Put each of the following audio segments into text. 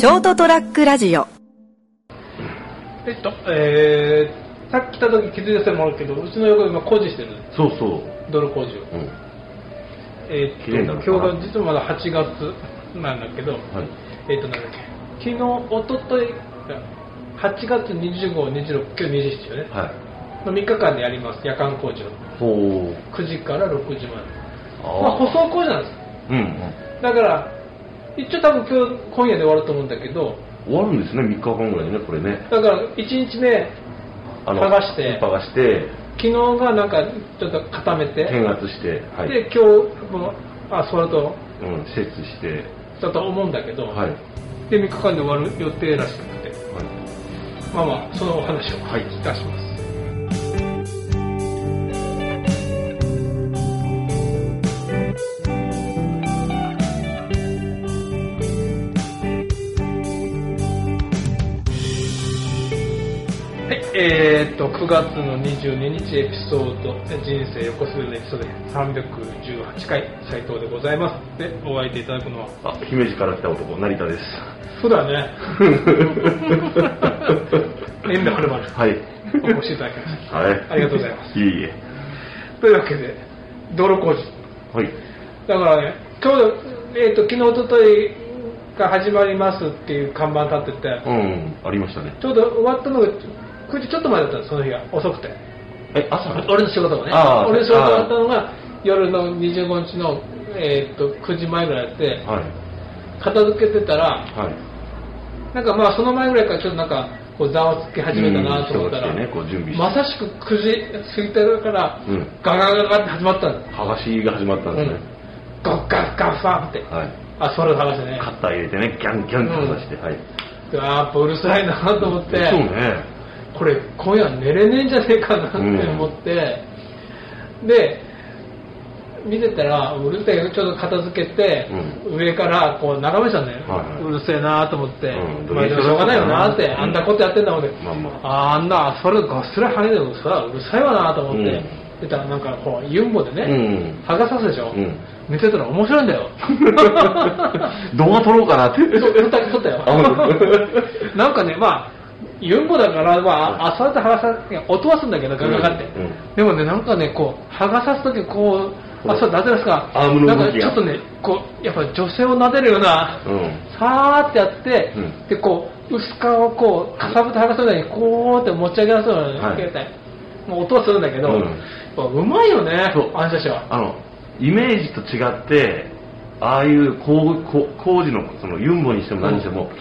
ショートトラックラジオえっと、えー、さっき来た時気づいた人もあるけど、うちの横今工事してる。そうそう。泥工事を。うん。えーっと、今日が実はまだ8月なんだけど、はい。えーっと、なんだっけ、昨日、おととい、8月25、26、今日27よね。はい。の3日間でやります、夜間工事を。ほう。9時から6時まで。あまあ、舗装工事なんです。うんうん。だから、一応多分今日、今夜で終わると思うんだけど、終わるんですね、3日間ぐらいね、これね。だから1日目、あ剥がして剥がして、昨日がなんかちょっと固めて、検圧して、はい。で、今日、このアスファルトうん、設置して、だと思うんだけど、はい。で、3日間で終わる予定らしくて、はい。まあまあ、そのお話をはいいたします。えー、っと、9月の22日エピソード、人生横滑りのエピソード318回、斉藤でございます。で、お相手いただくのは、あ、姫路から来た男、成田です。そうだね。遠慮はるばる。はい。お越しいただきました。はい。ありがとうございますいえいえ。というわけで、道路工事。はい。だからね、ちょうど、えっ、と、昨日、おとといが始まりますっていう看板立ってて、うん、ありましたね。ちょうど終わったのが9時ちょっと前だったの、その日が。遅くて。え、朝？俺の仕事がねあ。ー俺の仕事があったのが、夜の25日の、えっ、と、9時前ぐらいで、はい。片付けてたら、はい。なんかまあその前ぐらいからちょっとなんか、こうざわつき始めたなと思ったら、ねまさしく9時過ぎてから、うんガガガガって始まったの。剥がしが始まったんですね。ガッガッガッファンって、はい。アスファルト剥がしてね。カッター入れてね、ギャンギャンって剥がして、はい。であーやっぱうるさいなと思って、そうね。これ今夜寝れねえんじゃねえかなって思って、で、見てたら、うるせえ、ちょっと片付けて、上からこう眺めてたんだよ、はいはい。うるせえなと思って、うん。まあでもしょうがないよなって、うん。あんなことやってんだもんで、まあまあ。ーあんなアスファルトがっすら剥げてるの、それはうるさいわなと思って、うん。出たらなんかこう、ユンボでね、うん。剥がさすでしょ、うん。寝てたら面白いんだよ。動画撮ろうかなって。そう撮ったよ。なんかね、まあ、ユンボだから、まあ、アスファルト剥がさ、音はすんだけど、ガガガって。うん。うんでもね、なんかね、こう、剥がさすとき、こう、アスファルト当てますか、なんかちょっとね、こう、やっぱ女性を撫でるような、うん。さーってやって、うん。で、こう、薄皮をこう、かさぶた剥がすように、こうって持ち上げ出すように、はい。携帯。もう音はするんだけど、うまいよねそう、あの人たちは。あの、イメージと違って、ああいう工事のそのユンボにしても何にしても、結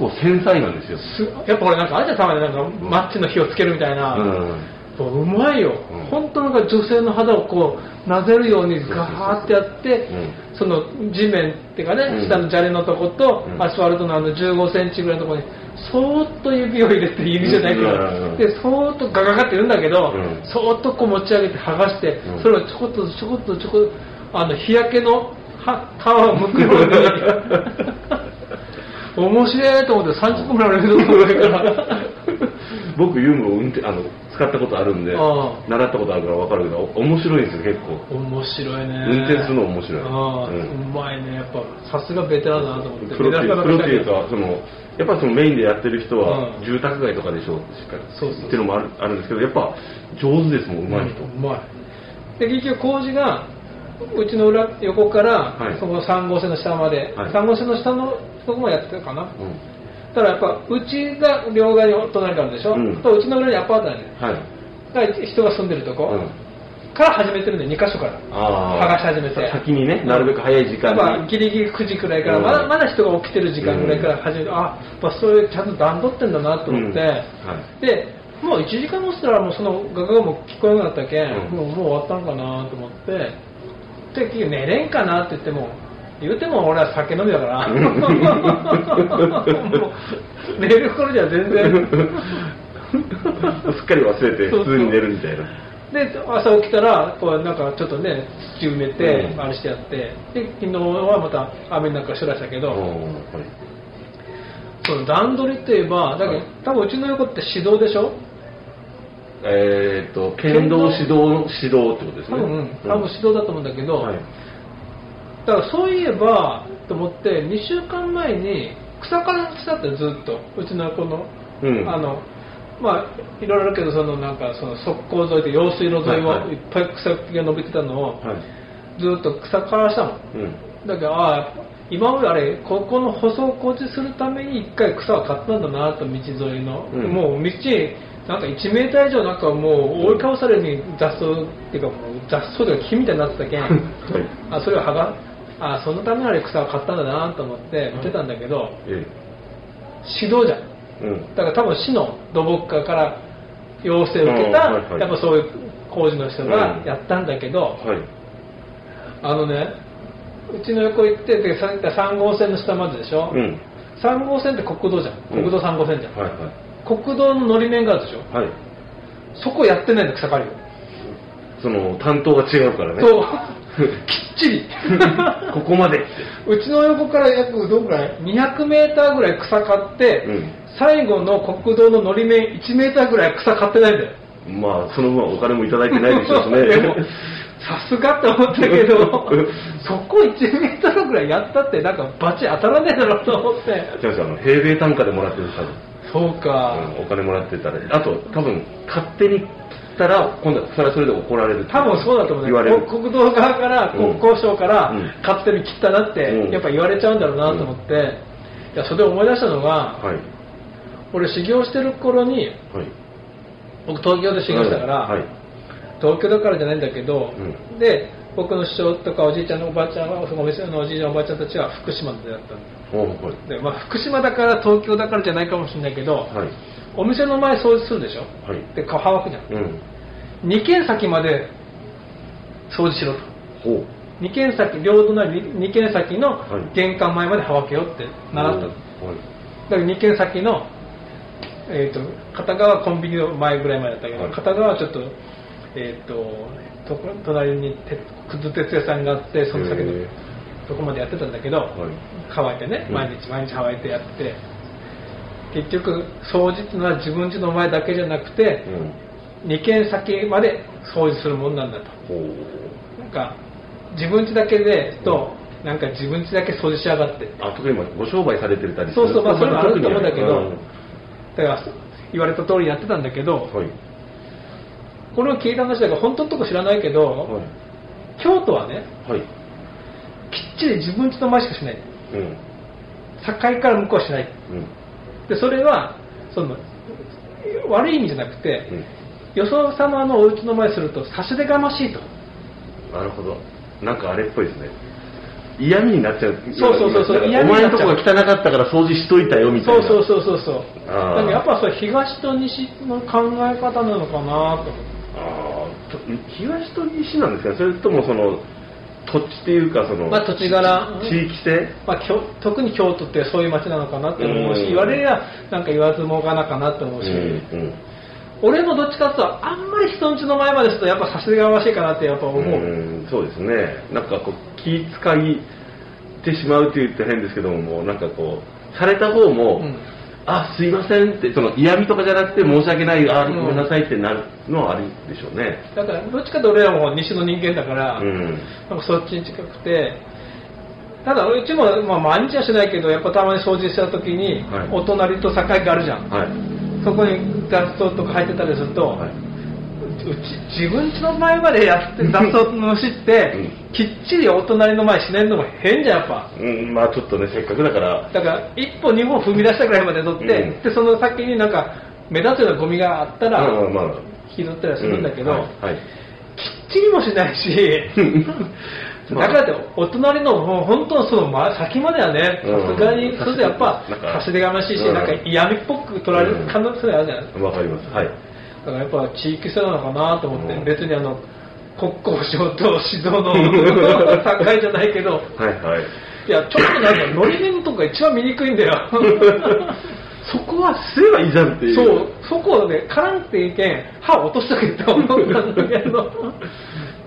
構繊細なんですよ。すやっぱ俺なんかあんじゃんたまになん。かマッチの火をつけるみたいな、うまいよ、うん。本当なんか女性の肌をこう撫でるようにガーってやって、うん。その地面っていうかね、うん。下の砂利のとこと、うん。アスファルトのあの15センチぐらいのところにそーっと指を入れて指じゃないけど、うん。でそーっとガガガって言うんだけど、うん。そーっとこう持ち上げて剥がして、うん。それをちょこっとちょこっとちょこっとあの日焼けのは皮を剥くように 面白いと思って30分ぐらい俺の上から。僕ユンボ運転あの使ったことあるんで、あ習ったことあるから分かるけど、面白いんですよ、結構。面白いね。運転するの面白い。ああ、ううんまいね。やっぱさすがベテランだなと思って。プロっていうかか、その、やっぱそのメインでやってる人はうん。住宅街とかでしょ、しっかり。そうっていうのもあるあるんですけど、やっぱ上手ですもん、上手い人。うまい。で結局工事がうちの裏横から、はい。その3号線の下まで、はい。3号線の下のとこまでやってるかな、うん。ただやっぱうちが両側に隣にあるでしょ、うん。とうちの裏にアパートなんで。はい。だから人が住んでるとこ、うん。から始めてるんで2箇所から。剥がし始めて。先にね、なるべく早い時間やっぱに。ギリギリ9時くらいから、うん。まだまだ人が起きてる時間ぐらいから始めて、あやっぱそういうちゃんと段取ってんだなと思って、うん。はい。でもう1時間もしたらもうそのガガがもう聞こえなくなったけ？ん、うん。もうもう終わったんかなと思ってで結局寝れんかなって言っても言うても俺は酒飲みだから。寝る頃には全然。すっかり忘れて普通に寝るみたいな。で朝起きたらこうなんかちょっとね土埋めて、うん。あれしてやって。で昨日はまた雨なんかしらしたけど、その段取りといえばだけど、はい。多分うちの横って指導でしょ？えーっと、剣道指導の指導ってことですね。多分、多分指導だと思うんだけど、はい。だからそういえばと思って2週間前に草から草ってずっとうちのこの、うん。あのまあいろいろあるけどそのなんかその側溝沿いで用水路沿いはいっぱい草木が伸びてたのをはい。ずっと草からしたもんうん。だけどああ今まであれここの舗装工事するために一回草を買ったんだなと道沿いの、うん。もう道なんか1メーター以上なんかもう覆いかぶされるように雑草っていうかもう雑草とか木みたいになってたけん、あそれを剥があそのためにあれ草を買ったんだなと思って見てたんだけど、え指導じゃんえ。うん。だから多分市の土木課から要請を受けた、うんはいはいやっぱそういう工事の人がやったんだけど、はい。あのねうちの横行ってでさ3号線の下まででしょ、うん。3号線って国道じゃんうん国道3号線じゃん、はいはい。国道ののり面があるでしょ？はい。そこやってないんだ草刈りをその、担当が違うからね。そう きっちり ここまでって。うちの横から約どんぐらい？200メーターぐらい草刈って、うん最後の国道ののり面1メーターぐらい草刈ってないんだよまあ、その分お金もいただいてないでしょうしね。でもさすがって思ったけどそこ1メーターぐらいやったってなんかバチ当たらねえだろうと思ってじゃあ、あの、平米単価でもらってる多分。そうか、うんお金もらってたら。あと、多分、勝手に切ったら、今度はそれはそれで怒られる多分そうだと思うね言われる。国道側からうん国交省からうん勝手に切ったなってうんやっぱ言われちゃうんだろうなと思って、いやそれで思い出したのが、はい。俺修行してる頃にはい。僕東京で修行したから、はい。東京だからじゃないんだけど、うんで僕の師匠とかおじいちゃんのおばあちゃんはそのお店のおじいちゃんおばあちゃんたちは福島で出会ったん。で、まあ、福島だから東京だからじゃないかもしれないけど、はい。お店の前掃除するでしょ？はい。で顔乾くじゃんうん。2軒先まで掃除しろとほう。2軒先両隣2軒先のはい玄関前まではわけよって習ったの、はい。だから2軒先の、えー、と片側コンビニの前ぐらいまでだったけど、はい片側はちょっと,、えー、ととこ隣にてくず鉄屋さんがあってその先のへとこまでやってたんだけど、はい。乾いてねうん。毎日毎日乾いてやって結局掃除っていうのは自分家の前だけじゃなくてうん。2軒先まで掃除するもんなんだと。なんか自分家だけでとなんか自分家だけ掃除しやがって。あ、特に今ご商売されてたりそうそうまあそれもあると思うんだけどうん。だから言われた通りやってたんだけど、はい。これを聞いた話だ本当のとこ知らないけど、はい。京都はねはい。きっちり自分家の前しかしないうん。境から向こうはしないうん。でそれはその悪い意味じゃなくて、うん。よそ様のお家の前すると差し出がましいとなるほど。なんかあれっぽいですね。嫌味になっちゃう。そうそうそうそうなんか嫌味になっちゃうお前のとこが汚かったから掃除しといたよみたいな。そうそうそうそうそうやっぱそれ東と西の考え方なのかなと思って東と西なんですか？ね。それともその土地っていうかその、まあ土地柄地域性？まあ、きょ特に京都ってそういう街なのかなって思うし、うん言われりゃなんか言わずもがなかなって思うし、うんうん。俺もどっちかっていうとあんまり人んちの前までするとやっぱ差し出がましいかなってやっぱ思う、うんそうですね。なんかこう気遣いてしまうって言って変ですけども、もうなんかこうされた方も。うんあすいませんってその嫌味とかじゃなくて申し訳ないあうん。ごめんなさいってなるのはあるでしょうね。だからどっちかと俺らも西の人間だから、うん。なんかそっちに近くてただうちも、まあ、毎日はしないけどやっぱたまに掃除した時に、はい。お隣と境があるじゃん、はい。そこに雑草とか入ってたりすると、はいうち自分家の前までやって雑草のしって、うん。きっちりお隣の前しないのも変じゃんやっぱ。うんまあちょっとねせっかくだから。だから一歩二歩踏み出したぐらいまで取って、うん。でその先になんか目立つようなゴミがあったら、まあまあまあ。拾ったりはするんだけど、うんはいはい。きっちりもしないしだからってお隣のもう本当そのま先まではねうん。さすがにそれでやっぱ差し出がましいし、うん。なんか嫌味っぽく取られる可能性あるじゃない、わかります。はいだからやっぱ地域性なのかなと思って、うん。別にあの国交省と指導の境じゃないけどはいはいいやちょっとなんかのり面とか一番見にくいんだよそこはすればいいじゃんっていうそうそこをね絡んでいけん歯落としたけど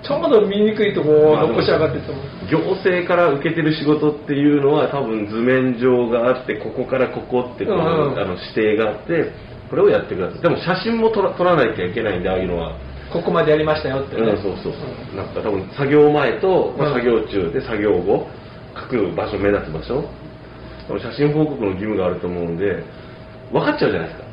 ちょうど見にくいとこを残しやがってと思う行政から受けてる仕事っていうのは多分図面上があってここからここってこう、うんうんあの指定があってこれをやってください。でも写真も撮ら撮らなきゃいけないんでああいうのは。ここまでやりましたよってね、うん、そうそうそう、なんか多分作業前と、まあ、うん。作業中で作業後書く場所目立つ場所。写真報告の義務があると思うんで分かっちゃうじゃないですか。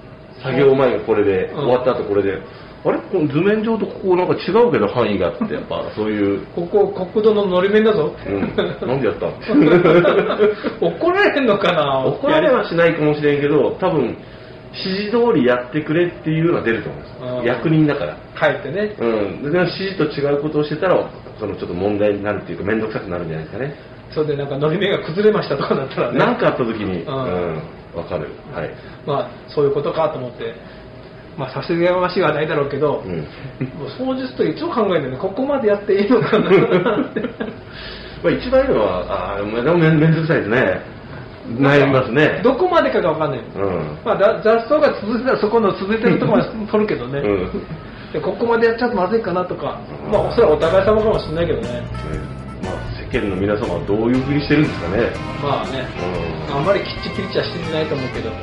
作業前がこれで、うん。終わった後これで。あれ？この図面上とここなんか違うけど範囲がってやっぱそういう、ここ国土ののり面だぞ。うん、なんでやった？怒られんのかな？怒られはしないかもしれんけど多分指示通りやってくれっていうのは出ると思うんです。うん役人だから。帰ってね。うん、で指示と違うことをしてたらそのちょっと問題になるっていうか面倒くさくなるんじゃないですかね。それでなんかのり面が崩れましたとかなったらね。何かあった時にううん。んわかる。はい。まあそういうことかと思ってまあさすがましいはないだろうけど、うん。もう掃除するといつも考えてるねここまでやっていいのかな。っ てまあ一番いいのはああでも面面倒くさいですね悩みますね。どこまでかが分かんない、うん。まあ、だ雑草が続いてたらそこの続いてるところまで取るけどね、うん。でここまでやっちゃうとまずいかなとか、まあそれはお互い様かもしれないけどね。まあ世間の皆様はどういうふうにしてるんですかね。まあね。うん。あんまりきっちきりちはしてないと思うけど、はい。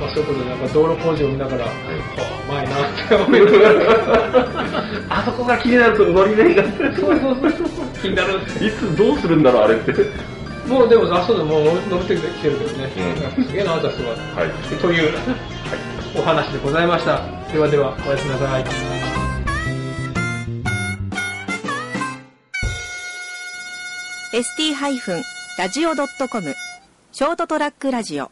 まあ、そういうことでなんか道路工事を見ながら、い。はあ、うまいなって思いながら。あそこが気になるとのり面が。そうそうそうそう。気になる。いつどうするんだろうあれってもうでも雑草でもう伸びてきてるけどね、うん。すげえな雑草が、はい。という、お話でございました。ではではおやすみなさい。ST-radio.com ショートトラックラジオ